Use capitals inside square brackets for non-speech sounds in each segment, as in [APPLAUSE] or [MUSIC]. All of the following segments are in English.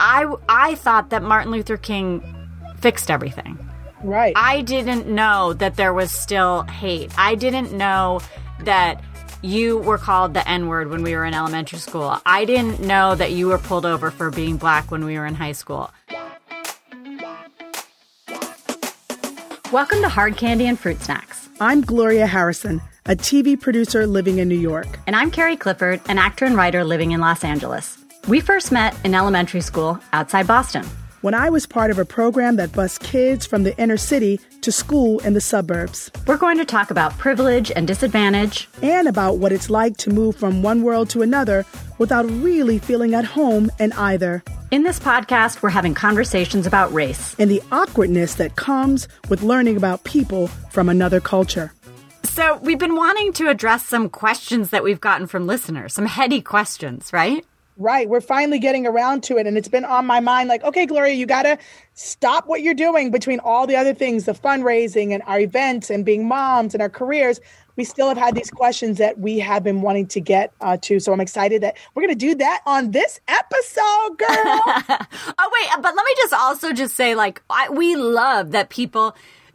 I I thought that Martin Luther King fixed everything. Right. I didn't know that there was still hate. I didn't know that you were called the N word when we were in elementary school. I didn't know that you were pulled over for being black when we were in high school. Welcome to Hard Candy and Fruit Snacks. I'm Gloria Harrison, a TV producer living in New York. And I'm Carrie Clifford, an actor and writer living in Los Angeles. We first met in elementary school outside Boston. When I was part of a program that bused kids from the inner city to school in the suburbs. We're going to talk about privilege and disadvantage, and about what it's like to move from one world to another without really feeling at home in either. In this podcast, we're having conversations about race and the awkwardness that comes with learning about people from another culture. So, we've been wanting to address some questions that we've gotten from listeners, some heady questions, right? Right. We're finally getting around to it. And it's been on my mind like, okay, Gloria, you got to stop what you're doing between all the other things, the fundraising and our events and being moms and our careers. We still have had these questions that we have been wanting to get uh, to. So I'm excited that we're going to do that on this episode, girl. [LAUGHS] oh, wait. But let me just also just say, like, I, we love that people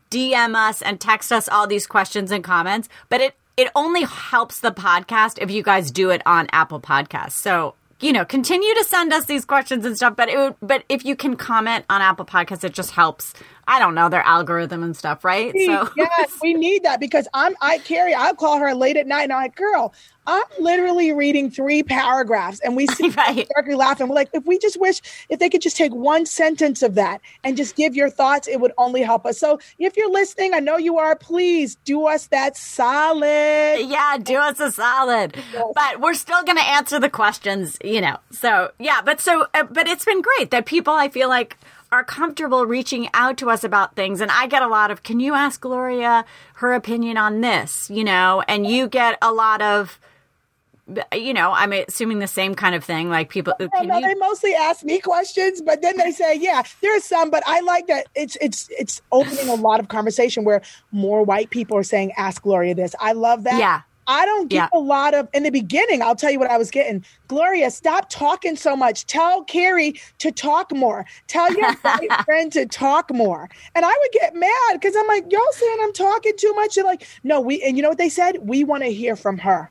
DM us and text us all these questions and comments, but it, it only helps the podcast if you guys do it on Apple Podcasts. So you know, continue to send us these questions and stuff. But it would, but if you can comment on Apple Podcasts, it just helps. I don't know their algorithm and stuff, right? So yes, we need that because I'm I Carrie. I'll call her late at night and I'm like, girl, I'm literally reading three paragraphs and we [LAUGHS] see right. darkly laughing. We're like, if we just wish if they could just take one sentence of that and just give your thoughts, it would only help us. So if you're listening, I know you are, please do us that solid. Yeah, do us a solid. Yes. But we're still going to answer the questions, you know. So yeah, but so, uh, but it's been great that people I feel like are comfortable reaching out to us about things. And I get a lot of, can you ask Gloria her opinion on this? You know, and you get a lot of, you know, I'm assuming the same kind of thing. Like people, no, no, you... they mostly ask me questions, but then they say, "Yeah, there are some." But I like that it's it's it's opening a lot of conversation where more white people are saying, "Ask Gloria this." I love that. Yeah. I don't get yeah. a lot of in the beginning. I'll tell you what I was getting. Gloria, stop talking so much. Tell Carrie to talk more. Tell your [LAUGHS] friend to talk more. And I would get mad because I'm like, y'all saying I'm talking too much. And like, no, we and you know what they said? We want to hear from her.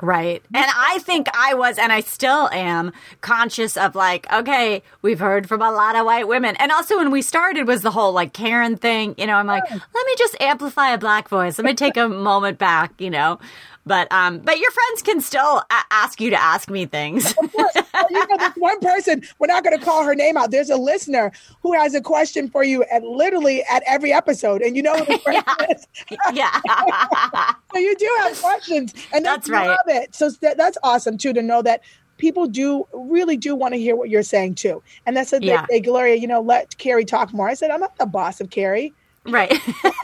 Right. And I think I was, and I still am, conscious of like, okay, we've heard from a lot of white women. And also when we started was the whole like Karen thing. You know, I'm like, let me just amplify a black voice. Let me take a moment back, you know. But um, but your friends can still a- ask you to ask me things. of course, [LAUGHS] well, you know, there's one person we're not going to call her name out. There's a listener who has a question for you at literally at every episode, and you know who the [LAUGHS] person yeah. is. [LAUGHS] yeah. so you do have questions, and that's right. Love it. So that, that's awesome too to know that people do really do want to hear what you're saying too. And that's a yeah. they, Gloria, you know, let Carrie talk more. I said, I'm not the boss of Carrie. Right. [LAUGHS]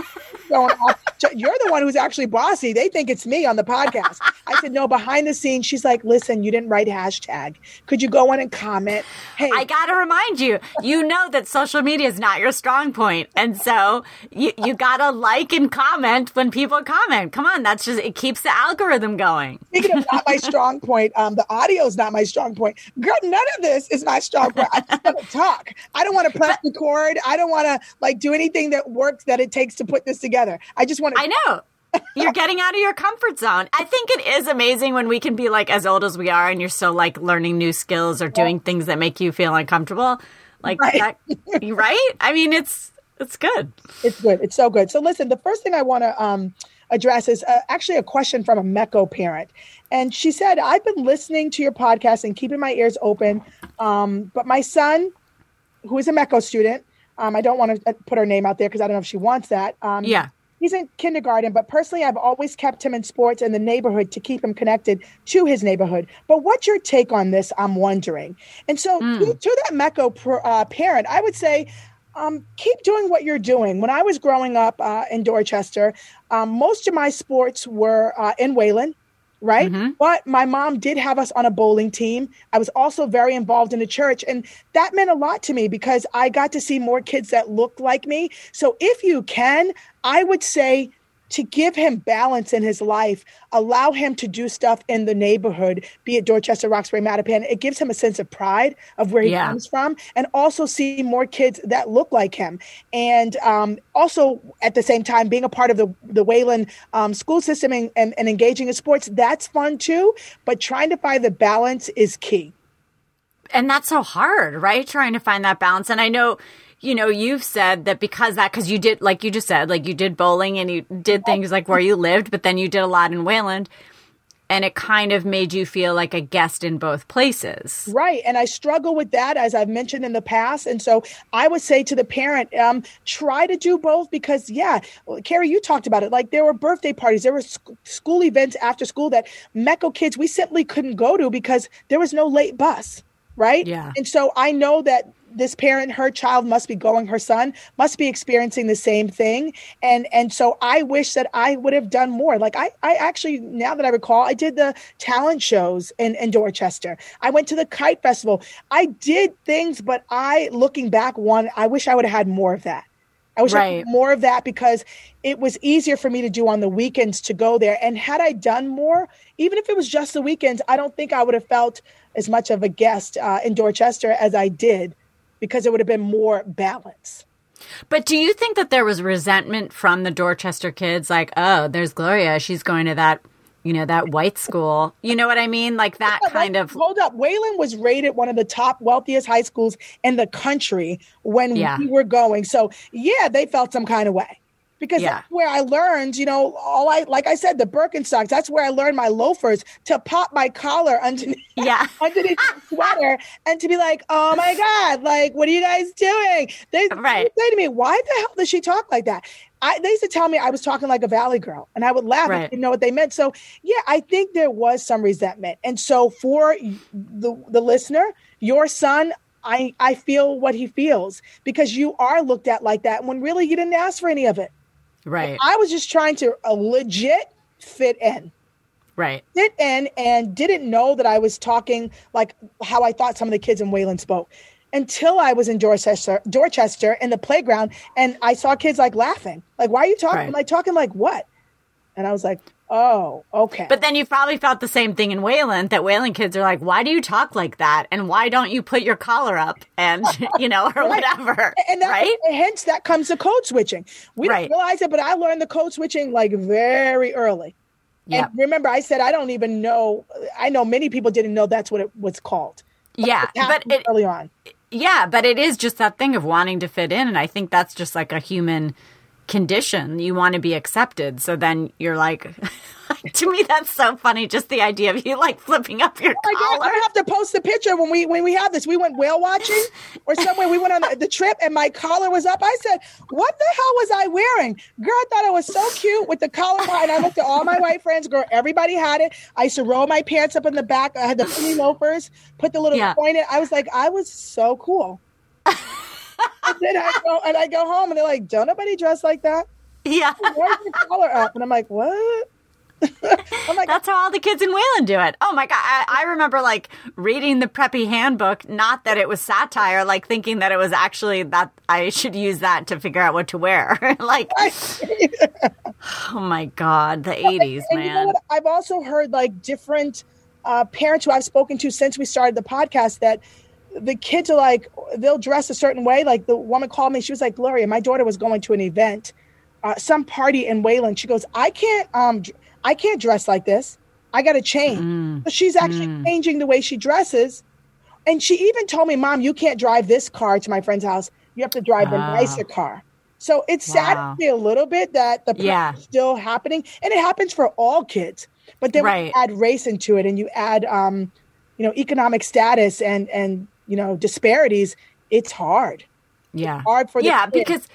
going off. You're the one who's actually bossy. They think it's me on the podcast. I said, no, behind the scenes, she's like, listen, you didn't write hashtag. Could you go in and comment? Hey, I got to remind you, you know that social media is not your strong point. And so you, you got to like and comment when people comment. Come on. That's just, it keeps the algorithm going. Speaking of not my [LAUGHS] strong point, um, the audio is not my strong point. Girl, none of this is my strong point. I just want to talk. I don't want to press the cord. I don't want to like do anything that works that it takes to put this together. I just want to. I know. you're getting out of your comfort zone. I think it is amazing when we can be like as old as we are and you're still like learning new skills or doing yeah. things that make you feel uncomfortable. Like right. that, right? I mean, it's it's good. It's good. It's so good. So listen, the first thing I want to um, address is uh, actually a question from a METCO parent. And she said, I've been listening to your podcast and keeping my ears open. Um, but my son, who is a METCO student, um, I don't want to uh, put her name out there because I don't know if she wants that. Um, yeah. He's in kindergarten, but personally, I've always kept him in sports in the neighborhood to keep him connected to his neighborhood. But what's your take on this? I'm wondering. And so, mm. to, to, that METCO uh, parent, I would say, um, keep doing what you're doing. When I was growing up uh, in Dorchester, um, most of my sports were uh, in Wayland right? Mm-hmm. But my mom did have us on a bowling team. I was also very involved in the church, and that meant a lot to me because I got to see more kids that looked like me. So if you can, I would say to give him balance in his life, allow him to do stuff in the neighborhood, be it Dorchester, Roxbury, Mattapan. It gives him a sense of pride of where he yeah. comes from, and also see more kids that look like him. And um, also at the same time, being a part of the the Wayland um, school system and, and, and engaging in sports, that's fun too. But trying to find the balance is key. And that's so hard, right? Trying to find that balance. And I know you know, you've said that because that, because you did, like you just said, like you did bowling and you did things like where you lived, but then you did a lot in Wayland and it kind of made you feel like a guest in both places. Right. And I struggle with that, as I've mentioned in the past. And so I would say to the parent, um, try to do both because, yeah, Carrie, you talked about it. Like there were birthday parties, there were sc- school events after school that METCO kids we simply couldn't go to because there was no late bus. Right. Yeah. And so I know that this parent her child must be going her son must be experiencing the same thing. And and so i wish that i would have done more. Like i i actually now that i recall i did the talent shows in in dorchester. I went to the kite festival. I did things but i looking back one i wish i would have had more of that. I wish right. I had more of that because it was easier for me to do on the weekends to go there. And had I done more, even if it was just the weekends, I don't think I would have felt as much of a guest uh, in Dorchester as I did because it would have been more balance. But do you think that there was resentment from the Dorchester kids? Like, oh, there's Gloria. She's going to that, you know, that white school. You know what I mean? Like that kind of. Hold up. Wayland was rated one of the top wealthiest high schools in the country when yeah. we were going. So, yeah, they felt some kind of way because yeah. that's where I learned, you know, all I like I said, the Birkenstocks. That's where I learned my loafers to pop my collar underneath, yeah, [LAUGHS] underneath the sweater, and to be like, "Oh my god, like, what are you guys doing?" They, right. they say to me, "Why the hell does she talk like that?" I, they used to tell me I was talking like a valley girl, and I would laugh. Right. I didn't know what they meant. So, yeah, I think there was some resentment, and so for the the listener, your son. I, I feel what he feels because you are looked at like that when really you didn't ask for any of it. Right. I was just trying to legit fit in. Right. Fit in and didn't know that I was talking like how I thought some of the kids in Wayland spoke until I was in Dorchester, Dorchester in the playground and I saw kids like laughing. Like, why are you talking? Right. Like talking like what? And I was like, Oh, okay. But then you probably felt the same thing in Wayland that Wayland kids are like, why do you talk like that? And why don't you put your collar up and, [LAUGHS] you know, or right. whatever. And that, right? hence that comes to code switching. We right. didn't realize it, but I learned the code switching like very early. Yep. And remember, I said, I don't even know. I know many people didn't know that's what it was called. But yeah. But it, early on. Yeah. But it is just that thing of wanting to fit in. And I think that's just like a human condition. You want to be accepted. So then you're like, [LAUGHS] [LAUGHS] to me, that's so funny. Just the idea of you like flipping up your oh collar. I have to post the picture when we when we had this. We went whale watching or somewhere. We went on the, the, trip and my collar was up. I said, "What the hell was I wearing?" Girl, I thought it was so cute with the collar. And I looked at all my white friends. Girl, everybody had it. I used to roll my pants up in the back. I had the penny loafers, put the little yeah. point in. I was like, I was so cool and then I go and I go home and they're like, "Don't nobody dress like that." [LAUGHS] Yeah. Where's your collar up? And I'm like, "What?" Like, that's how all the kids in Wayland do it. Oh my god! I, I, remember like reading the preppy handbook. Not that it was satire, like thinking that it was actually that I should use that to figure out what to wear. [LAUGHS] like, [LAUGHS] oh my god, the '80s, and, man. You know I've also heard like different uh, parents who I've spoken to since we started the podcast that the kids are like they'll dress a certain way. Like the woman called me, she was like, Gloria, my daughter was going to an event, uh, some party in Wayland. She goes, I can't um I can't dress like this. I got to change. Mm. But she's actually mm. changing the way she dresses. And she even told me, Mom, you can't drive this car to my friend's house. You have to drive the nicer car. So it wow. me a little bit that the yeah. is still happening, and it happens for all kids. But then right. add race into it, and you add, um, you know, economic status and and you know disparities it's hard yeah it's hard for yeah because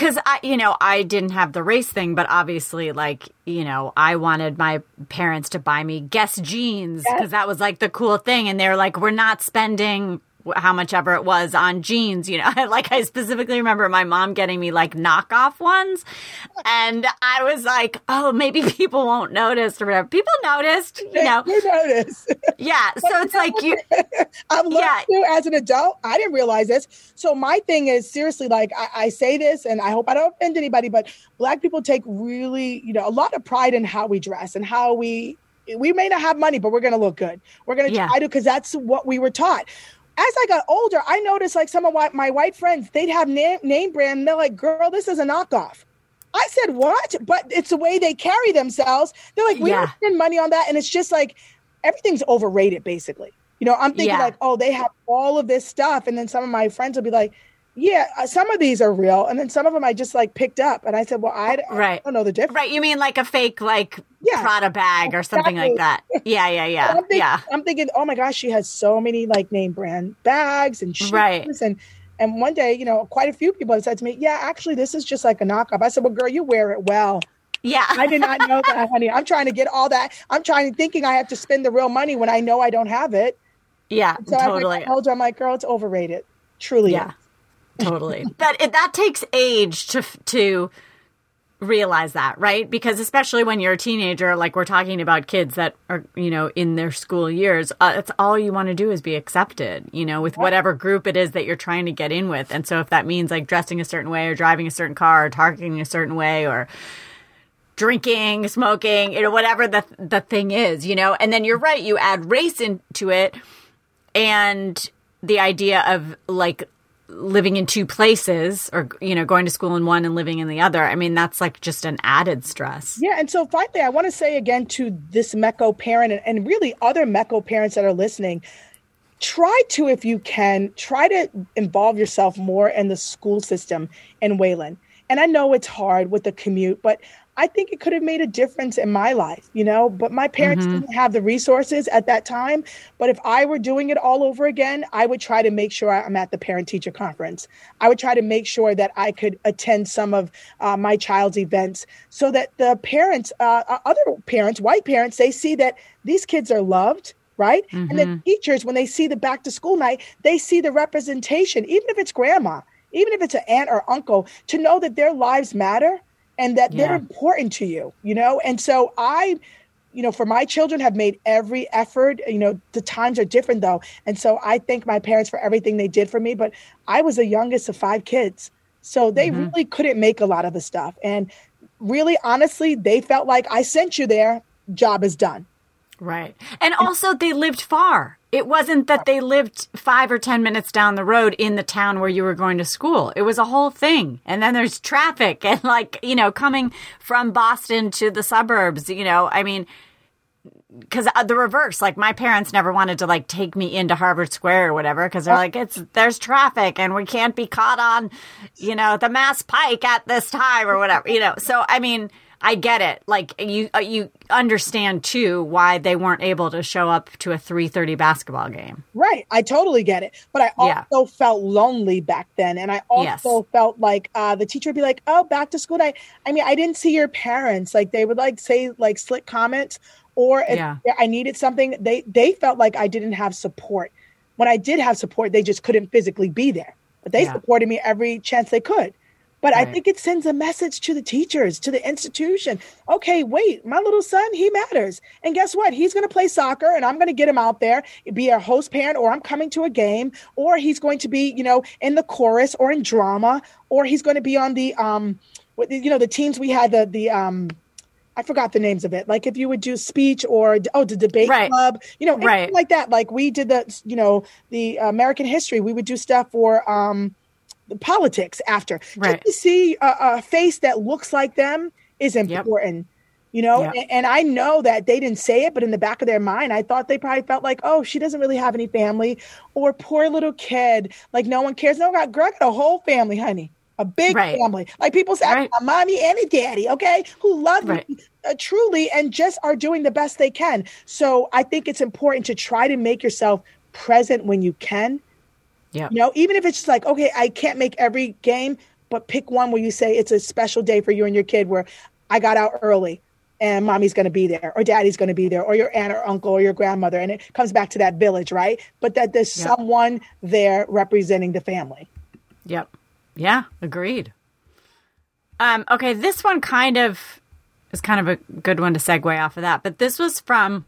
because I, you know, I didn't have the race thing, but obviously, like, you know, I wanted my parents to buy me Guess jeans because yes. that was like the cool thing. And they're like, we're not spending how much ever it was on jeans, you know. [LAUGHS] like I specifically remember my mom getting me like knockoff ones. And I was like, oh, maybe [LAUGHS] people won't notice or whatever. People noticed, you know. You notice. [LAUGHS] Yeah. So it's like you I've learned Yeah. as an adult. I didn't realize this. So my thing is seriously, like I, I say this, and I hope I don't offend anybody, but black people take really, you know, a lot of pride in how we dress and how we. We may not have money, but we're going to look good. We're going to Yeah. try to because that's what we were taught. As I got older, I noticed like some of my, my white friends, they'd have name, name brand. And they're like, "Girl, this is a knockoff." I said, "What?" But it's the way they carry themselves. They're like, "We Yeah. don't spend money on that," and it's just like everything's overrated, basically. You know, I'm thinking Yeah. like, "Oh, they have all of this stuff," and then some of my friends will be like, "Yeah, uh, some of these are real," and then some of them I just like picked up, and I said, "Well, I, I Right. don't know the difference." Right. You mean like a fake like Yeah. Prada bag or something like that? Yeah, yeah, [LAUGHS] yeah. I'm thinking, Yeah. I'm thinking, oh my gosh, she has so many like name brand bags and shoes, Right. and and one day, you know, quite a few people have said to me, "Yeah, actually, this is just like a knockoff." I said, "Well, girl, you wear it well." Yeah. I did not know that, honey. I'm trying to get all that. I'm trying to thinking I have to spend the real money when I know I don't have it. yeah, So as I totally. got older, I'm like, girl, it's overrated. Truly. Yeah. Totally. [LAUGHS] but it, that takes age to to realize that, right? Because especially when you're a teenager, like we're talking about kids that are, you know, in their school years, uh, it's all you want to do is be accepted, you know, with whatever group it is that you're trying to get in with. And so if that means like dressing a certain way or driving a certain car or talking a certain way or drinking, smoking, you know, whatever the the thing is, you know. And then you're right, you add race into it and the idea of like living in two places or you know going to school in one and living in the other i mean that's like just an added stress Yeah. And so finally, I want to say again to this METCO parent and, really other METCO parents that are listening, try to, if you can, try to involve yourself more in the school system in Wayland. And I know it's hard with the commute, but I think it could have made a difference in my life, you know. But my parents didn't have the resources at that time. But if I were doing it all over again, I would try to make sure I'm at the parent teacher conference. I would try to make sure that I could attend some of uh, my child's events so that the parents, uh, uh, other parents, white parents, they see that these kids are loved. Right. And the teachers, when they see the back to school night, they see the representation, even if it's grandma, even if it's an aunt or uncle, to know that their lives matter and that they're important to you, you know? And so I, you know, for my children have made every effort. You know, the times are different though. And so I thank my parents for everything they did for me. But I was the youngest of five kids. So they mm-hmm. really couldn't make a lot of the stuff. And really, honestly, they felt like I sent you there, job is done. Right. And also they lived far. It wasn't that they lived five or ten minutes down the road in the town where you were going to school. It was a whole thing. And then there's traffic [LAUGHS] and like you know coming from boston to the suburbs you know. I mean because uh, the reverse. Like my parents never wanted to like take me into harvard square or whatever because they're like it's there's traffic and we can't be caught on you know the mass pike at this time or whatever you know. So i mean i get it like you uh, you understand too why they weren't able to show up to a 3.30 basketball game Right. I totally get it. But I Yeah. also felt lonely back then. And I also Yes. felt like uh, the teacher would be like, oh, back to school night. I mean, I didn't see your parents. Like they would like say like slick comments or if Yeah. I needed something, they, they felt like I didn't have support. When I did have support, they just couldn't physically be there. But they Yeah. supported me every chance they could. But I think it sends a message to the teachers, to the institution. Okay, wait, my little son, he matters. And guess what? He's going to play soccer and I'm going to get him out there, be a host parent, or I'm coming to a game, or he's going to be, you know, in the chorus or in drama, or he's going to be on the, um, you know, the teams we had, the, the, um, I forgot the names of it. Like if you would do speech or oh the debate Right. club, you know, Right. like that. Like we did the you know the American history. We would do stuff for um politics after. Right. Just to see a, a face that looks like them is important. You know, Yep. A- and I know that they didn't say it, but in the back of their mind, I thought they probably felt like, oh, she doesn't really have any family, or poor little kid, like no one cares. No, God, girl, I got a whole family, honey, a big Right. family. Like people say, Right. a mommy and a daddy, okay, who love Right. me uh, truly and just are doing the best they can. So I think it's important to try to make yourself present when you can. Yeah You know, even if it's just like, okay, I can't make every game, but pick one where you say it's a special day for you and your kid where I got out early. and mommy's going to be there or daddy's going to be there or your aunt or uncle or your grandmother and it comes back to that village right but that there's yep. someone there representing the family yep yeah agreed um, okay this one kind of is kind of a good one to segue off of that but this was from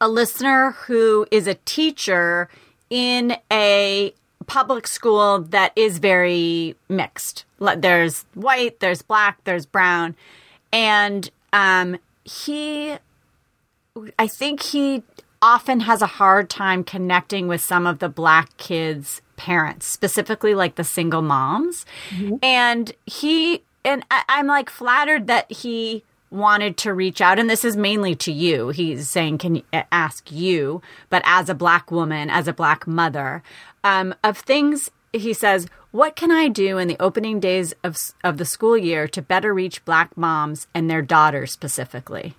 a listener who is a teacher in a public school that is very mixed there's white there's black there's brown and um, he, I think he often has a hard time connecting with some of the black kids' parents, specifically like the single moms. Mm-hmm. And he, and I, I'm like flattered that he wanted to reach out and this is mainly to you he's saying can you ask you but as a black woman as a black mother um, of things he says, What can I do in the opening days of, of the school year to better reach black moms and their daughters specifically?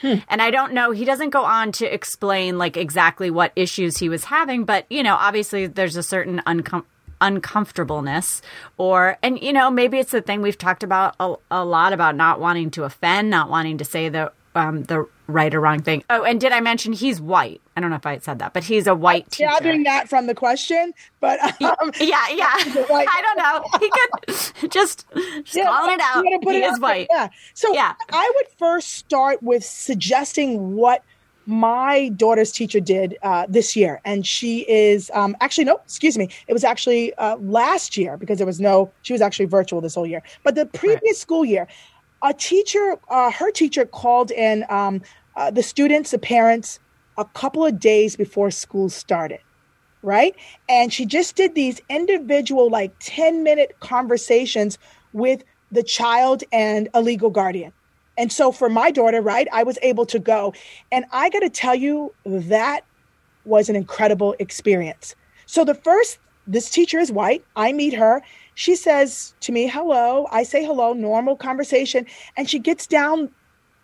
Hmm. And I don't know, he doesn't go on to explain like exactly what issues he was having, but you know, obviously there's a certain uncom- uncomfortableness or and you know maybe it's the thing we've talked about a, a lot about not wanting to offend not wanting to say the um, the right or wrong thing. Oh, and did I mention he's white? I don't know if I said that, but he's a white teacher. Gathering that from the question, but [LAUGHS] um, yeah, [LAUGHS] yeah, I don't know. He could [LAUGHS] just, just yeah, calling it out. He it is white. Yeah. So yeah. I would first start with suggesting what my daughter's teacher did uh, this year, and she is um, actually no, excuse me, it was actually uh, last year because there was no. She was actually virtual this whole year, but the previous right. school year a teacher, uh, her teacher called in um, uh, the students, the parents, a couple of days before school started, right? And she just did these individual, like 10 minute conversations with the child and a legal guardian. And so for my daughter, right, I was able to go. And I got to tell you, that was an incredible experience. So the first, this teacher is white. I meet her she says to me, hello. I say hello, normal conversation. And she gets down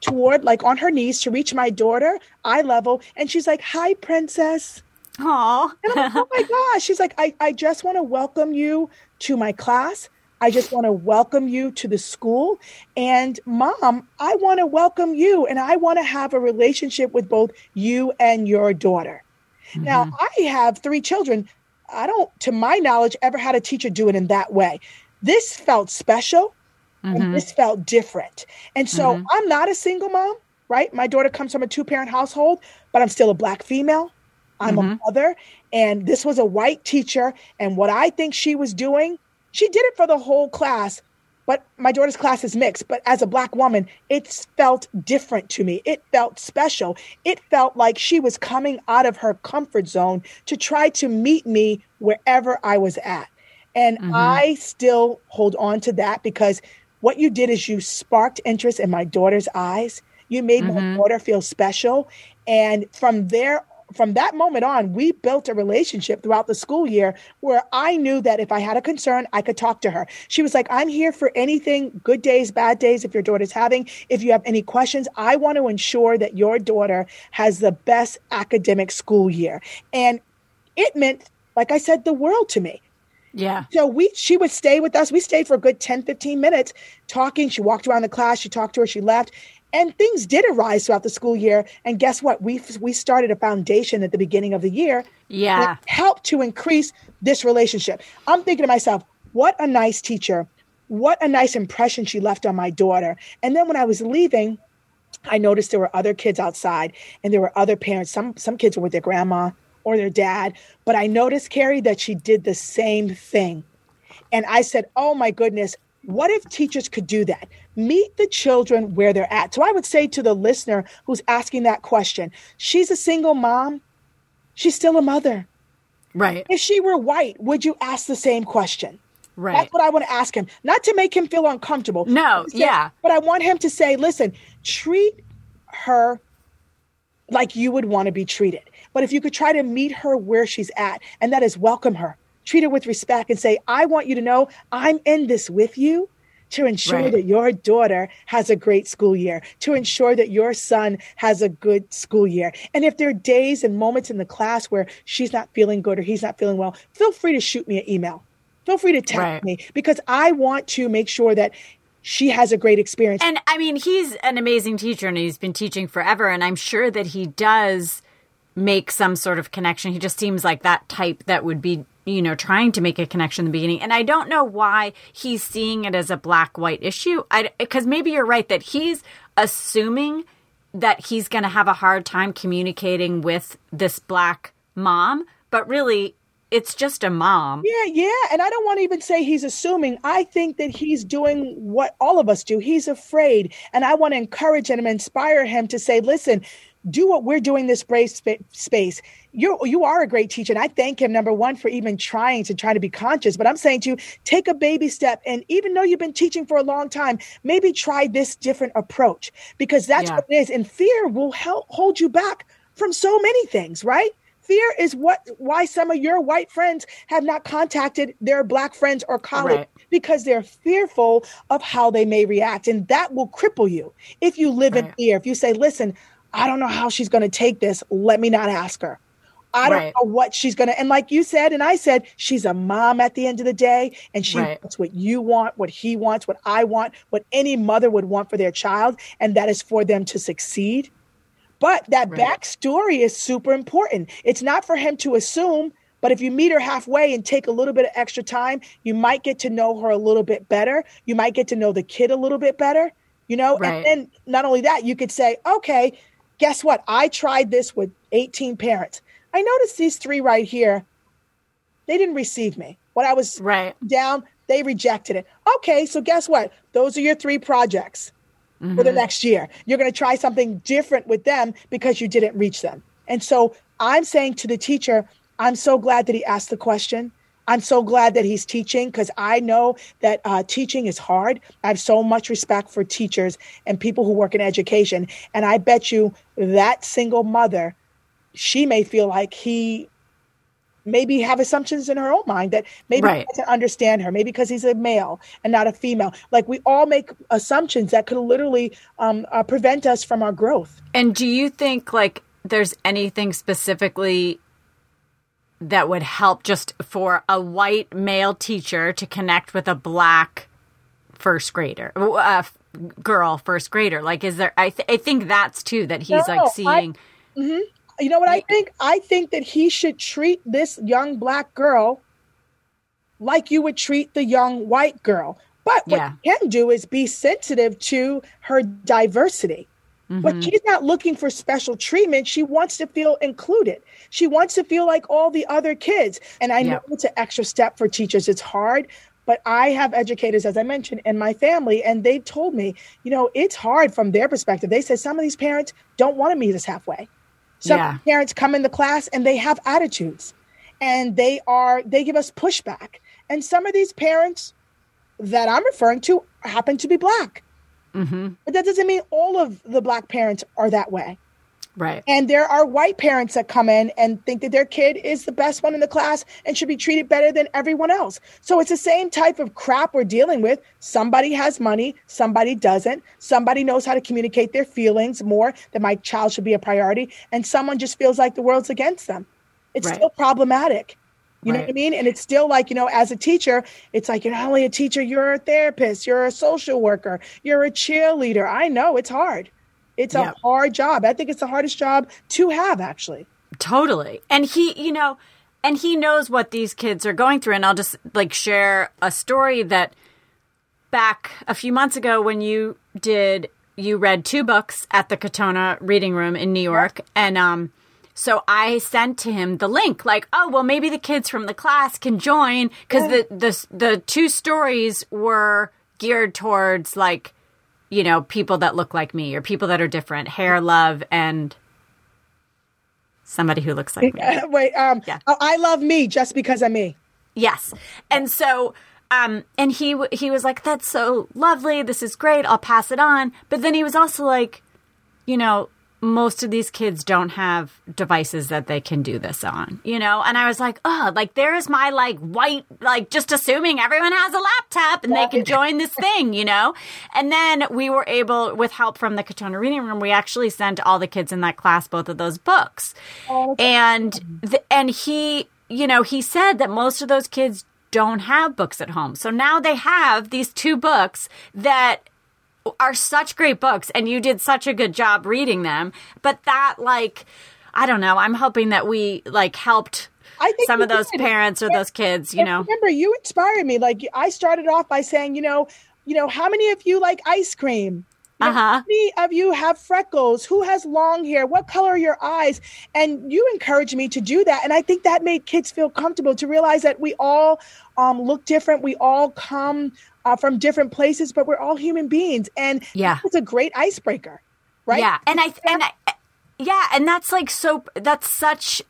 toward, like on her knees to reach my daughter, eye level. And she's like, hi, princess. Aww. and I'm like, oh my [LAUGHS] gosh. She's like, I, I just want to welcome you to my class. I just want to welcome you to the school. And mom, I want to welcome you and I want to have a relationship with both you and your daughter. Mm-hmm. Now, I have three children. I don't, to my knowledge, ever had a teacher do it in that way. This felt special mm-hmm. and this felt different. And so mm-hmm. I'm not a single mom, right? My daughter comes from a two parent household, but I'm still a black female. I'm mm-hmm. a mother. And this was a white teacher. And what I think she was doing, she did it for the whole class, but my daughter's class is mixed. But as a black woman, it felt different to me. It felt special. It felt like she was coming out of her comfort zone to try to meet me wherever I was at. And mm-hmm. I still hold on to that because what you did is you sparked interest in my daughter's eyes. You made mm-hmm. my daughter feel special. And from there from that moment on, we built a relationship throughout the school year where I knew that if I had a concern, I could talk to her. She was like, I'm here for anything, good days, bad days, if your daughter's having. If you have any questions, I want to ensure that your daughter has the best academic school year. And it meant, like I said, the world to me. Yeah. So we she would stay with us. We stayed for a good 10, 15 minutes talking. She walked around the class, she talked to her, she left. And things did arise throughout the school year. And guess what? We we started a foundation at the beginning of the year. Yeah. That helped to increase this relationship. I'm thinking to myself, what a nice teacher. What a nice impression she left on my daughter. And then when I was leaving, I noticed there were other kids outside and there were other parents. Some some kids were with their grandma or their dad. But I noticed, Carrie, that she did the same thing. And I said, Oh my goodness, what if teachers could do that? Meet the children where they're at. So I would say to the listener who's asking that question, she's a single mom, she's still a mother. Right. If she were white, would you ask the same question? Right. That's what I want to ask him. Not to make him feel uncomfortable. No, say, yeah. But I want him to say, listen, treat her like you would want to be treated. But if you could try to meet her where she's at, and that is welcome her, treat her with respect, and say, I want you to know I'm in this with you to ensure right. that your daughter has a great school year, to ensure that your son has a good school year. And if there are days and moments in the class where she's not feeling good or he's not feeling well, feel free to shoot me an email. Feel free to text right. me because I want to make sure that she has a great experience. And I mean, he's an amazing teacher and he's been teaching forever. And I'm sure that he does make some sort of connection. He just seems like that type that would be, you know, trying to make a connection in the beginning. And I don't know why he's seeing it as a black white issue. Because maybe you're right that he's assuming that he's going to have a hard time communicating with this black mom. But really, it's just a mom. Yeah, yeah. And I don't want to even say he's assuming. I think that he's doing what all of us do. He's afraid. And I want to encourage him and inspire him to say, listen, do what we're doing this brave space. You you are a great teacher, and I thank him number one for even trying to try to be conscious. But I'm saying to you, take a baby step, and even though you've been teaching for a long time, maybe try this different approach because that's yeah. what it is. And fear will help hold you back from so many things, right? fear is what why some of your white friends have not contacted their black friends or colleagues right. because they're fearful of how they may react and that will cripple you if you live right. in fear if you say listen i don't know how she's going to take this let me not ask her I don't right. know what she's going to. And like you said, and I said, she's a mom at the end of the day, and she right. wants what you want, what he wants, what I want, what any mother would want for their child, and that is for them to succeed. But that right. backstory is super important. It's not for him to assume, but if you meet her halfway and take a little bit of extra time, you might get to know her a little bit better. You might get to know the kid a little bit better, you know? And then not only that, you could say, okay, guess what? I tried this with 18 parents. I noticed these three right here, they didn't receive me. When I was right. down, they rejected it. Okay, so guess what? Those are your three projects mm-hmm. for the mm-hmm. next year. You're going to try something different with them because you didn't reach them. And so I'm saying to the teacher, I'm so glad that he asked the question. I'm so glad that he's teaching because I know that uh, teaching is hard. I have so much respect for teachers and people who work in education. And I bet you that single mother, she may feel like he maybe have assumptions in her own mind that maybe right. to understand her, maybe because he's a male and not a female. Like we all make assumptions that could literally um, uh, prevent us from our growth. And do you think like there's anything specifically that would help just for a white male teacher to connect with a black first grader, uh, girl first grader? Like, is there? I th- I think that's too that he's no, like seeing. I, mm-hmm. You know what I think? I think that he should treat this young black girl like you would treat the young white girl. But what yeah. he can do is be sensitive to her diversity. Mm-hmm. But she's not looking for special treatment. She wants to feel included. She wants to feel like all the other kids. And I know it's an extra step for teachers. It's hard, but I have educators, as I mentioned, in my family, and they've told me, you know, it's hard from their perspective. They said some of these parents don't want to meet us halfway. Some yeah. parents come in the class and they have attitudes and they are they give us pushback. And some of these parents that I'm referring to happen to be black. Mm-hmm. But that doesn't mean all of the black parents are that way. Right. And there are white parents that come in and think that their kid is the best one in the class and should be treated better than everyone else. So it's the same type of crap we're dealing with. Somebody has money, somebody doesn't. Somebody knows how to communicate their feelings more that my child should be a priority, and someone just feels like the world's against them. It's right. still problematic. You right. know what I mean? And it's still like, you know, as a teacher, it's like you're not only a teacher, you're a therapist, you're a social worker, you're a cheerleader. I know it's hard. It's a hard job. I think it's the hardest job to have, actually. Totally. And he, you know, and he knows what these kids are going through. And I'll just like share a story that back a few months ago when you did, you read two books at the Katonah Reading Room in New York. And, um, so I sent to him the link, like, oh, well, maybe the kids from the class can join because yeah. the, the the two stories were geared towards like you know, people that look like me or people that are different, hair, love, and somebody who looks like me. [LAUGHS] Wait, um, yeah. Oh, I love me just because I'm me. Yes. And so, um, and he, he was like, that's so lovely. This is great. I'll pass it on. But then he was also like, you know, most of these kids don't have devices that they can do this on, you know? And I was like, oh, like there's my like white, like just assuming everyone has a laptop and they can join this thing, you know? And then we were able, with help from the Katonah Reading Room, we actually sent all the kids in that class both of those books. Oh, and, the, and he, you know, he said that most of those kids don't have books at home. So now they have these two books that are such great books and you did such a good job reading them. But that like I don't know, I'm hoping that we like helped I think some of those did. parents or those kids, you know. remember, you inspired me. Like I started off by saying, you know, you know, how many of you like ice cream? You know, Uh-huh. How many of you have freckles? Who has long hair? What color are your eyes? And you encouraged me to do that, and I think that made kids feel comfortable to realize that we all um, look different. We all come uh, from different places, but we're all human beings, and Yeah. it's a great icebreaker, right? Yeah, and I and I, yeah, and that's like so. That's such.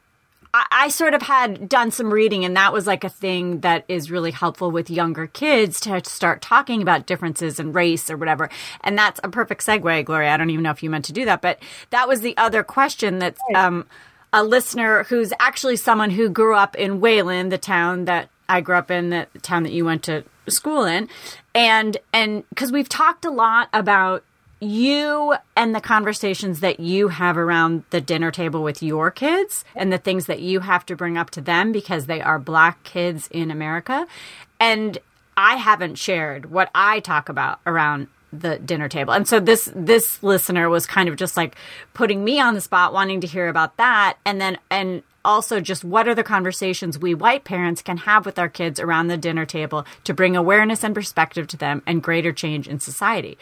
I, sort of had done some reading, and that was like a thing that is really helpful with younger kids to start talking about differences in race or whatever. And that's a perfect segue, Gloria. I don't even know if you meant to do that, but that was the other question that um, a listener who's actually someone who grew up in Wayland, the town that I grew up in, the town that you went to school in, and and because we've talked a lot about you and the conversations that you have around the dinner table with your kids and the things that you have to bring up to them because they are black kids in America. And I haven't shared what I talk about around the dinner table. And so this this listener was kind of just like putting me on the spot wanting to hear about that and then and also just what are the conversations we white parents can have with our kids around the dinner table to bring awareness and perspective to them and greater change in society.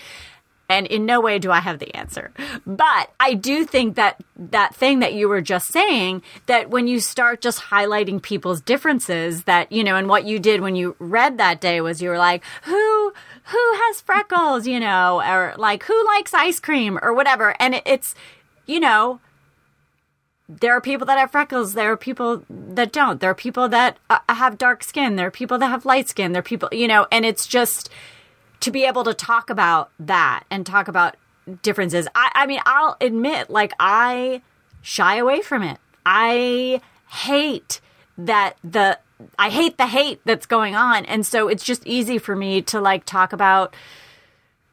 And in no way do I have the answer. But I do think that that thing that you were just saying, that when you start just highlighting people's differences, that, you know, and what you did when you read that day was you were like, who, who has freckles, you know, or like, who likes ice cream or whatever. And it, it's, you know, there are people that have freckles. There are people that don't. There are people that uh, have dark skin. There are people that have light skin. There are people, you know, and it's just to be able to talk about that and talk about differences. I, I mean, I'll admit, like, I shy away from it. I hate that the, I hate the hate that's going on. And so it's just easy for me to like talk about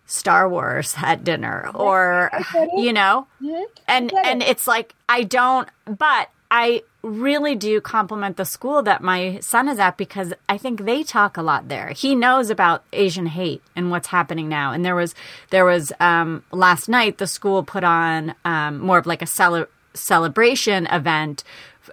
Star Wars at dinner or, you know, and, it. and it's like, I don't, but I really do compliment the school that my son is at because I think they talk a lot there. He knows about Asian hate and what's happening now. And there was there was um, last night the school put on um, more of like a cele- celebration event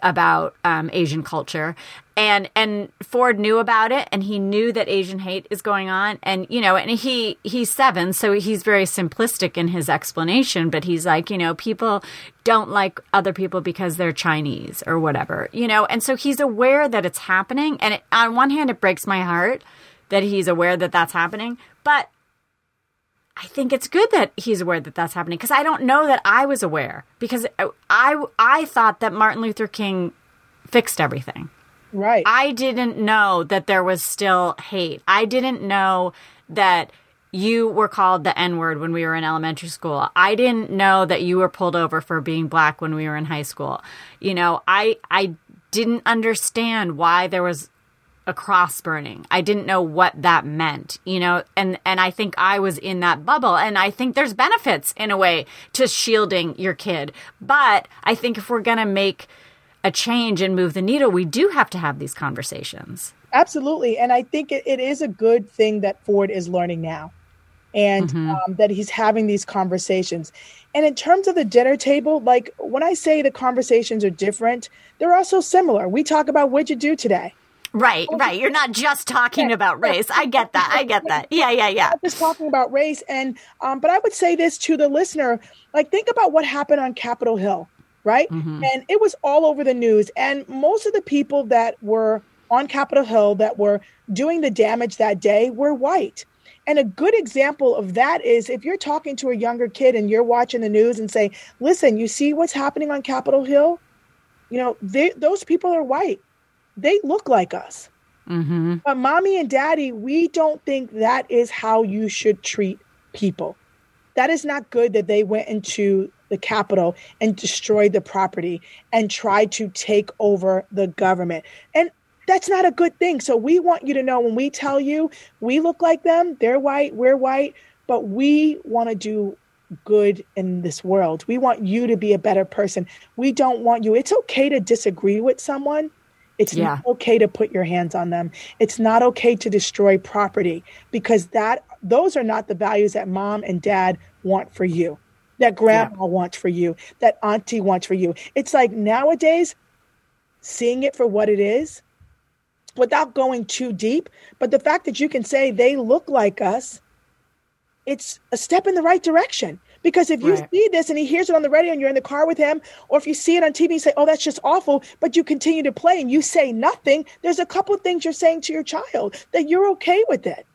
about um, Asian culture, and and Ford knew about it, and he knew that Asian hate is going on, and you know, and he he's seven, so he's very simplistic in his explanation, but he's like, you know, people don't like other people because they're Chinese or whatever, you know, and so he's aware that it's happening, and it, on one hand, it breaks my heart that he's aware that that's happening, but I think it's good that he's aware that that's happening because I don't know that I was aware because I I thought that Martin Luther King fixed everything. Right. I didn't know that there was still hate. I didn't know that you were called the N word when we were in elementary school. I didn't know that you were pulled over for being black when we were in high school. You know, I I didn't understand why there was a cross burning. I didn't know what that meant, you know, and and I think I was in that bubble and I think there's benefits in a way to shielding your kid. But I think if we're going to make a change and move the needle, we do have to have these conversations. Absolutely. And I think it, it is a good thing that Ford is learning now and Mm-hmm. um, that he's having these conversations. And in terms of the dinner table, like when I say the conversations are different, they're also similar. We talk about what'd you do today? Right, right. You're not just talking about race. I get that. I get that. Yeah, yeah, yeah. Just talking about race. And um, but I would say this to the listener: like think about what happened on Capitol Hill, right? And it was all over the news. And most of the people that were on Capitol Hill that were doing the damage that day were white. And a good example of that is if you're talking to a younger kid and you're watching the news and say, "Listen, you see what's happening on Capitol Hill? You know, they, those people are white. They look like us." Mm-hmm. But mommy and daddy, we don't think that is how you should treat people. That is not good that they went into the Capitol and destroyed the property and tried to take over the government. And that's not a good thing. So we want you to know when we tell you we look like them, they're white, we're white, but we want to do good in this world. We want you to be a better person. We don't want you. It's okay to disagree with someone. It's Yeah. not okay to put your hands on them. It's not okay to destroy property because that those are not the values that mom and dad want for you. That grandma wants for you, that auntie wants for you. It's like nowadays seeing it for what it is without going too deep, but the fact that you can say they look like us, it's a step in the right direction. Because if you Right. see this and he hears it on the radio and you're in the car with him, or if you see it on TV and say, oh, that's just awful, but you continue to play and you say nothing, there's a couple of things you're saying to your child that you're okay with it.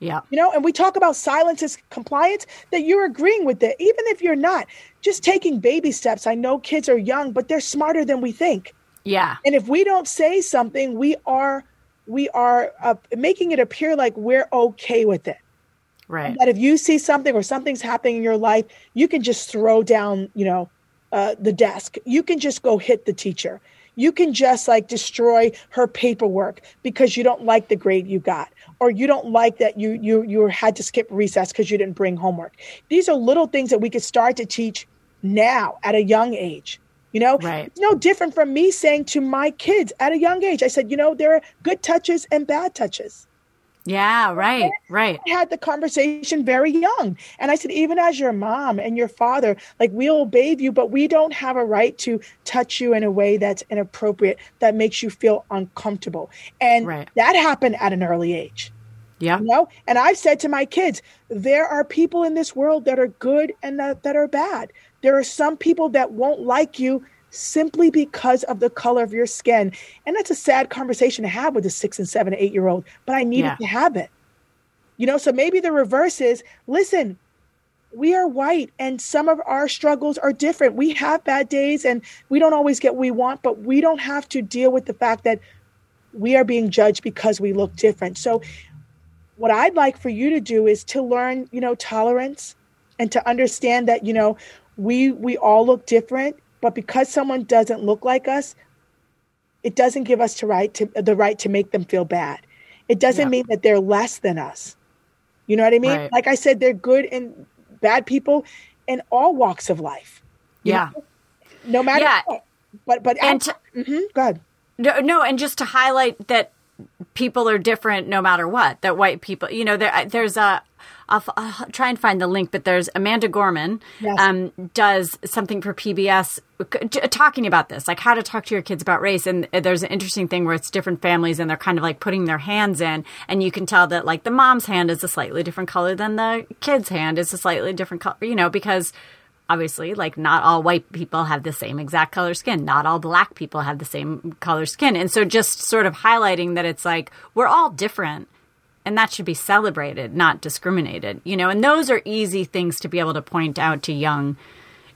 Yeah. You know, and we talk about silence as compliance, that you're agreeing with it, even if you're not. Just taking baby steps. I know kids are young, but they're smarter than we think. Yeah. And if we don't say something, we are we are uh, making it appear like we're okay with it. Right. That if you see something or something's happening in your life, you can just throw down, you know, uh, the desk. You can just go hit the teacher. You can just like destroy her paperwork because you don't like the grade you got, or you don't like that you you you had to skip recess because you didn't bring homework. These are little things that we could start to teach now at a young age. You know, Right. it's no different from me saying to my kids at a young age. I said, you know, there are good touches and bad touches. Yeah. Right. Right. I had the conversation very young. And I said, even as your mom and your father, like we'll obey you, but we don't have a right to touch you in a way that's inappropriate, that makes you feel uncomfortable. And Right. that happened at an early age. Yeah. You know? And I've said to my kids, there are people in this world that are good and that, that are bad. There are some people that won't like you simply because of the color of your skin. And that's a sad conversation to have with a six and seven, eight year old, but I needed Yeah. to have it. You know, so maybe the reverse is listen, we are white and some of our struggles are different. We have bad days and we don't always get what we want, but we don't have to deal with the fact that we are being judged because we look different. So what I'd like for you to do is to learn, you know, tolerance and to understand that, you know, we we all look different, but because someone doesn't look like us, it doesn't give us to right to the right to make them feel bad. It doesn't Yeah. mean that they're less than us. You know what I mean? Right. Like I said, they're good and bad people in all walks of life. Yeah. know? No matter Yeah. what. But but And to, Mhm, go ahead. No, no, and just to highlight that people are different no matter what. That white people, you know, there, there's a. I'll, f- I'll try and find the link, but there's Amanda Gorman Yes. um, does something for PBS talking about this, like how to talk to your kids about race. And there's an interesting thing where it's different families and they're kind of like putting their hands in, and you can tell that like the mom's hand is a slightly different color than the kid's hand is a slightly different color, you know, because obviously like not all white people have the same exact color skin not all black people have the same color skin and so just sort of highlighting that it's like we're all different and that should be celebrated not discriminated you know? And those are easy things to be able to point out to young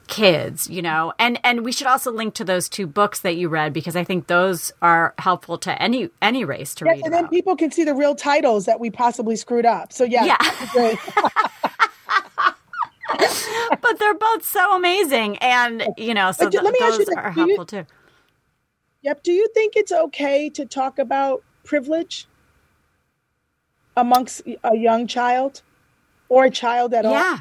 kids you know? And and we should also link to those two books that you read because i think those are helpful to any any race to Yes, read and then people can see the real titles that we possibly screwed up. So yeah, Yeah. [LAUGHS] but they're both so amazing and you know so th- let me ask you those are Do you- helpful too. Yep. Do you think it's okay to talk about privilege amongst a young child or a child at all? Yeah.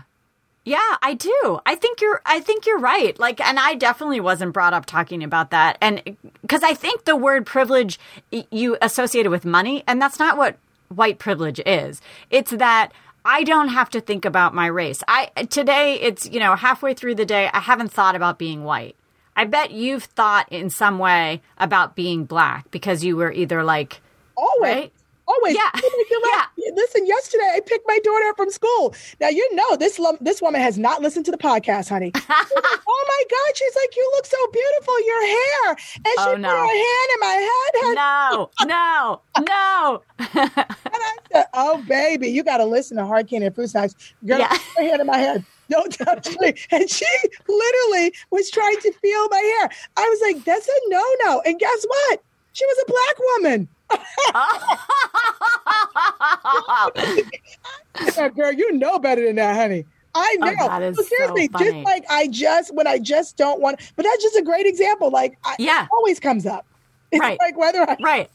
Yeah, I do. I think you're I think you're right. Like and I definitely wasn't brought up talking about that. And cuz I think the word privilege you associate it with money and that's not what white privilege is. It's that I don't have to think about my race. I today it's, you know, halfway through the day I haven't thought about being white. I bet you've thought in some way about being black because you were either like Always. Right? Always. Yeah. [LAUGHS] Oh my Listen, yesterday I picked my daughter up from school. Now you know this lo- this woman has not listened to the podcast, honey. Like, [LAUGHS] oh my God, she's like, you look so beautiful, your hair. And oh, she Oh, put her hand in my head. honey. no, no, no. [LAUGHS] And I said, oh baby, you got to listen to Hard Candy and Fruit Snacks. Girl, Yeah. put her hand in my head. Don't touch me. And she literally was trying to feel my hair. I was like, that's a no no. And guess what? She was a black woman. Yeah, girl, you know better than that, honey. I oh, know. Oh, that is But seriously, so just like I just when I just don't want, but that's just a great example. Like, I, Yeah. it always comes up. It's Right. like whether I Right.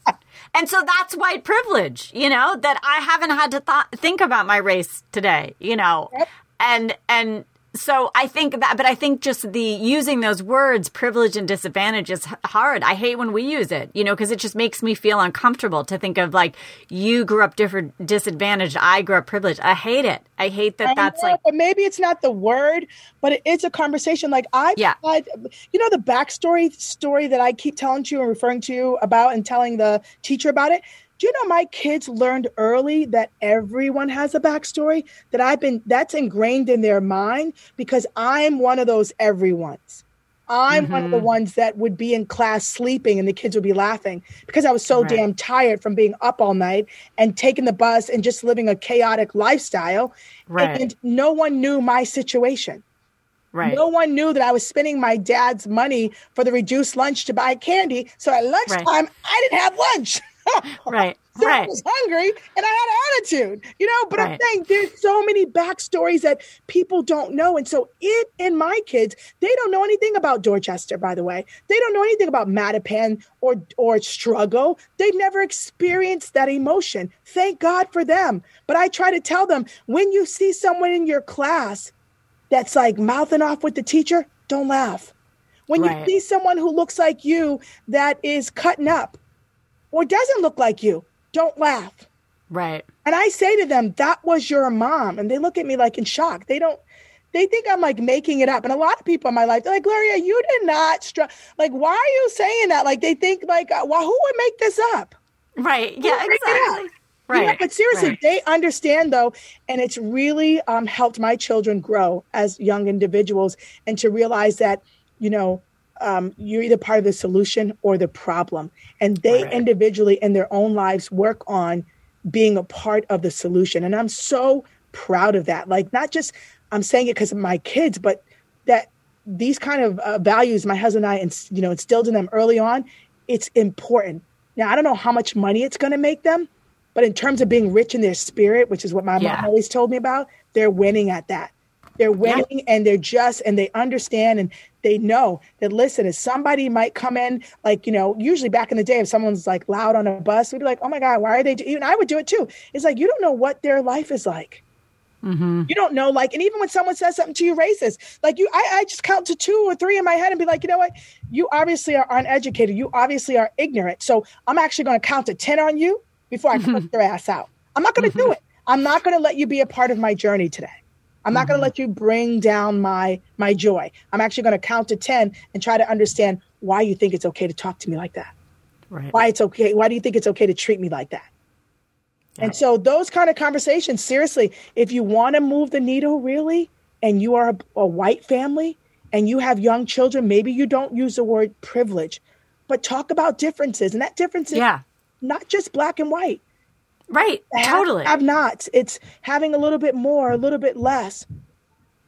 And so that's white privilege, you know, that I haven't had to th- think about my race today, you know. Yep. And and so I think that, but I think just the using those words, privilege and disadvantage, is hard. I hate when we use it, you know, because it just makes me feel uncomfortable to think of like you grew up different disadvantaged, I grew up privileged. I hate it. I hate that. I that's know, like, but maybe it's not the word, but it's a conversation. Like I've yeah. you know, the backstory story that I keep telling to you and referring to you about and telling the teacher about it do you know my kids learned early that everyone has a backstory that i've been that's ingrained in their mind because i'm one of those everyone's i'm mm-hmm. one of the mm-hmm. ones that would be in class sleeping and the kids would be laughing because i was so right. damn tired from being up all night and taking the bus and just living a chaotic lifestyle right. and no one knew my situation Right. No one knew that I was spending my dad's money for the reduced lunch to buy candy. So at lunchtime, right. I didn't have lunch. [LAUGHS] [LAUGHS] right. so right. I was hungry and I had an attitude, you know. But right. I'm saying there's so many backstories that people don't know, and so it and my kids, they don't know anything about Dorchester. By the way, they don't know anything about Mattapan or or struggle. They've never experienced that emotion. Thank God for them. But I try to tell them when you see someone in your class that's like mouthing off with the teacher, don't laugh. When right. you see someone who looks like you that is cutting up or doesn't look like you, don't laugh. Right. And I say to them, that was your mom. And they look at me like in shock. They don't, they think I'm like making it up. And a lot of people in my life, they're like, Gloria, you did not, str- like, why are you saying that? Like, they think, like, uh, well, who would make this up? Right. Yeah, exactly. Right. But seriously, right. they understand though, and it's really um, helped my children grow as young individuals and to realize that, you know, um, you're either part of the solution or the problem. And they right. individually in their own lives work on being a part of the solution. And I'm so proud of that. Like, not just I'm saying it because of my kids, but that these kind of uh, values my husband and I, ins- you know, instilled in them early on. It's important. Now, I don't know how much money it's going to make them, but in terms of being rich in their spirit, which is what my yeah. mom always told me about, they're winning at that. They're winning yeah. and they're just and they understand and they know that listen, if somebody might come in, like, you know, usually back in the day, if someone's like loud on a bus, we'd be like, oh my God, why are they do-? even I would do it too. It's like you don't know what their life is like. Mm-hmm. You don't know, like, and even when someone says something to you racist, like you, I, I just count to two or three in my head and be like, you know what? You obviously are uneducated. You obviously are ignorant. So I'm actually going to count to 10 on you before I mm-hmm. your ass out. I'm not going to mm-hmm. do it. I'm not going to let you be a part of my journey today. I'm not mm-hmm. going to let you bring down my my joy. I'm actually going to count to 10 and try to understand why you think it's okay to talk to me like that. Right. Why it's okay. Why do you think it's okay to treat me like that? Yeah. And so those kind of conversations, seriously, if you want to move the needle really, and you are a, a white family and you have young children, maybe you don't use the word privilege, but talk about differences. And that difference is yeah. not just black and white. Right. Totally. Have not. It's having a little bit more, a little bit less,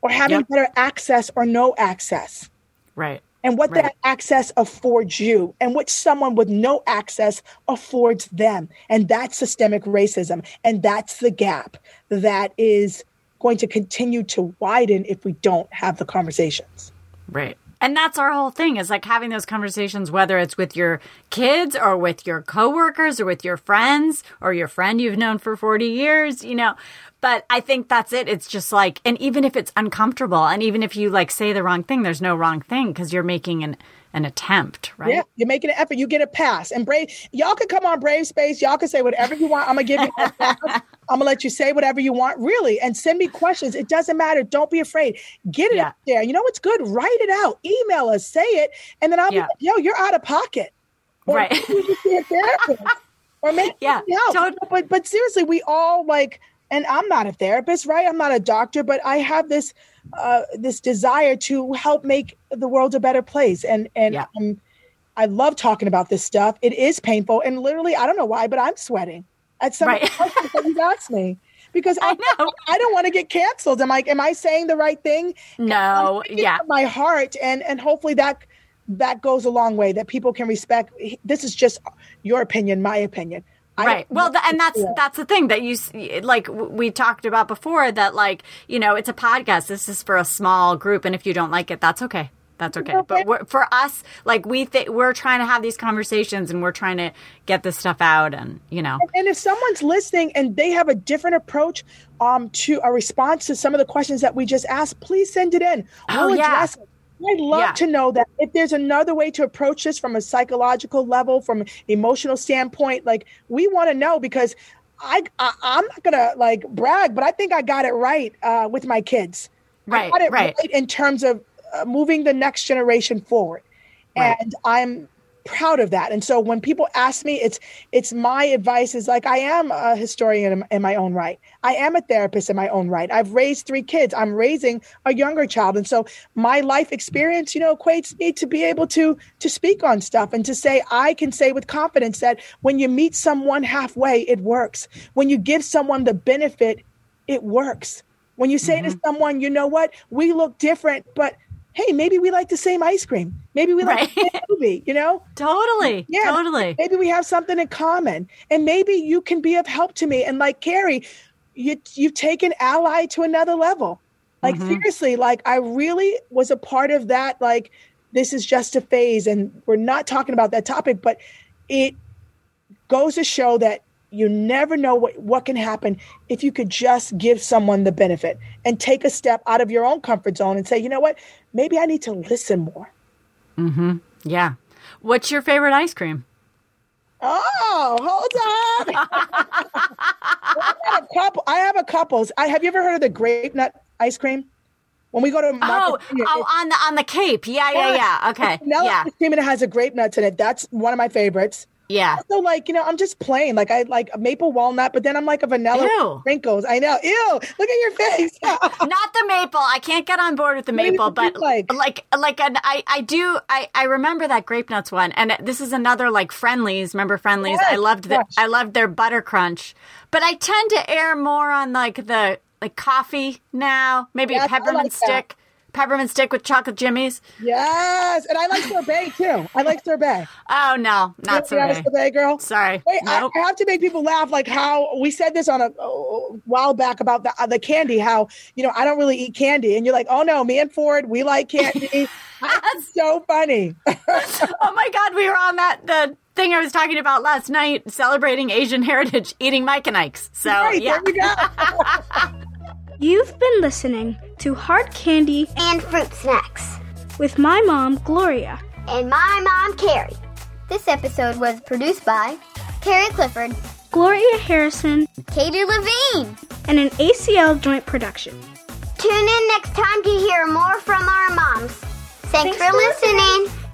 or having yep. better access or no access. Right. And what right. that access affords you, and what someone with no access affords them. And that's systemic racism. And that's the gap that is going to continue to widen if we don't have the conversations. Right. And that's our whole thing is like having those conversations, whether it's with your kids or with your coworkers or with your friends or your friend you've known for 40 years, you know. But I think that's it. It's just like, and even if it's uncomfortable and even if you like say the wrong thing, there's no wrong thing because you're making an, an attempt, right? Yeah, you're making an effort. You get a pass. And Brave, y'all can come on Brave Space. Y'all can say whatever you want. I'm gonna give you. [LAUGHS] I'm gonna let you say whatever you want, really, and send me questions. It doesn't matter. Don't be afraid. Get it yeah. out there. You know what's good? Write it out. Email us. Say it, and then I'll yeah. be like, yo, you're out of pocket. Or right. You see a therapist. [LAUGHS] or maybe yeah. Totally. But but seriously, we all like. And I'm not a therapist, right? I'm not a doctor, but I have this uh, this desire to help make the world a better place. And and yeah. um, I love talking about this stuff. It is painful, and literally, I don't know why, but I'm sweating at some right. questions that you asked me because [LAUGHS] I, I know I don't want to get canceled. I'm I am I saying the right thing? No, yeah, my heart, and and hopefully that that goes a long way. That people can respect. This is just your opinion, my opinion right well the, and that's that's the thing that you like we talked about before that like you know it's a podcast this is for a small group and if you don't like it that's okay That's okay. But we're, for us, like we th- we're trying to have these conversations and we're trying to get this stuff out, and you know. And if someone's listening and they have a different approach um, to a response to some of the questions that we just asked, please send it in. Oh, We'll yeah. address it. I'd love Yeah. to know that if there's another way to approach this from a psychological level, from an emotional standpoint, like we want to know because I, I I'm not gonna like brag, but I think I got it right uh, with my kids. I Right, got it right. in terms of uh, moving the next generation forward, Right. and I'm proud of that. And so when people ask me, it's it's my advice is like I am a historian in, in my own right. I am a therapist in my own right. I've raised three kids. I'm raising a younger child, and so my life experience, you know, equates me to be able to to speak on stuff and to say I can say with confidence that when you meet someone halfway, it works. When you give someone the benefit, it works. When you say to mm-hmm. someone, you know what, we look different, but hey, maybe we like the same ice cream. Maybe we like the same movie, you know? [LAUGHS] Totally. Yeah. Totally. Maybe we have something in common. And maybe you can be of help to me. And like Carrie, you you've taken ally to another level. Like mm-hmm. seriously, like I really was a part of that, like this is just a phase and we're not talking about that topic, but it goes to show that you never know what, what can happen if you could just give someone the benefit and take a step out of your own comfort zone and say, you know what, maybe I need to listen more. Mm-hmm. Yeah. What's your favorite ice cream? Oh, hold on. [LAUGHS] I have a couple. I have a couple. I have you ever heard of the grape nut ice cream? When we go to Oh, Martha's oh, on the on the Cape. Yeah, yeah, yeah. Okay. vanilla Yeah. ice cream and it has a grape nuts in it. That's one of my favorites. Yeah. So like you know, I'm just plain. Like I like a maple walnut, but then I'm like a vanilla Ew. sprinkles. I know. Ew! Look at your face. [LAUGHS] Not the maple. I can't get on board with the maple, but like? like like an, I I do I I remember that grape nuts one, and this is another like Friendlies. Remember Friendlies? Yes, I loved the. I loved their butter crunch, but I tend to err more on like the like coffee now. Maybe Yes, I peppermint like stick, peppermint stick with chocolate jimmies. yes, and I like sorbet too. I like sorbet. [LAUGHS] Oh no, not You know, sorbet. sorbet girl. Sorry, Wait, I- nope. I, have to make people laugh. Like how we said this on a, a while back about the uh, the candy. How you know I don't really eat candy, and you're like, oh no, me and Ford, we like candy. [LAUGHS] That's so funny. [LAUGHS] oh my god, we were on that the thing I was talking about last night, celebrating Asian heritage, eating Mike and Ike's. So Right, yeah. there we go. You've been listening to Hard Candy and fruit snacks. with my mom, Gloria. And my mom, Carrie. This episode was produced by Carrie Clifford, Gloria Harrison, Katie Levine. and an ACL joint production. Tune in next time to hear more from our moms. Thanks, Thanks for for listening. listening.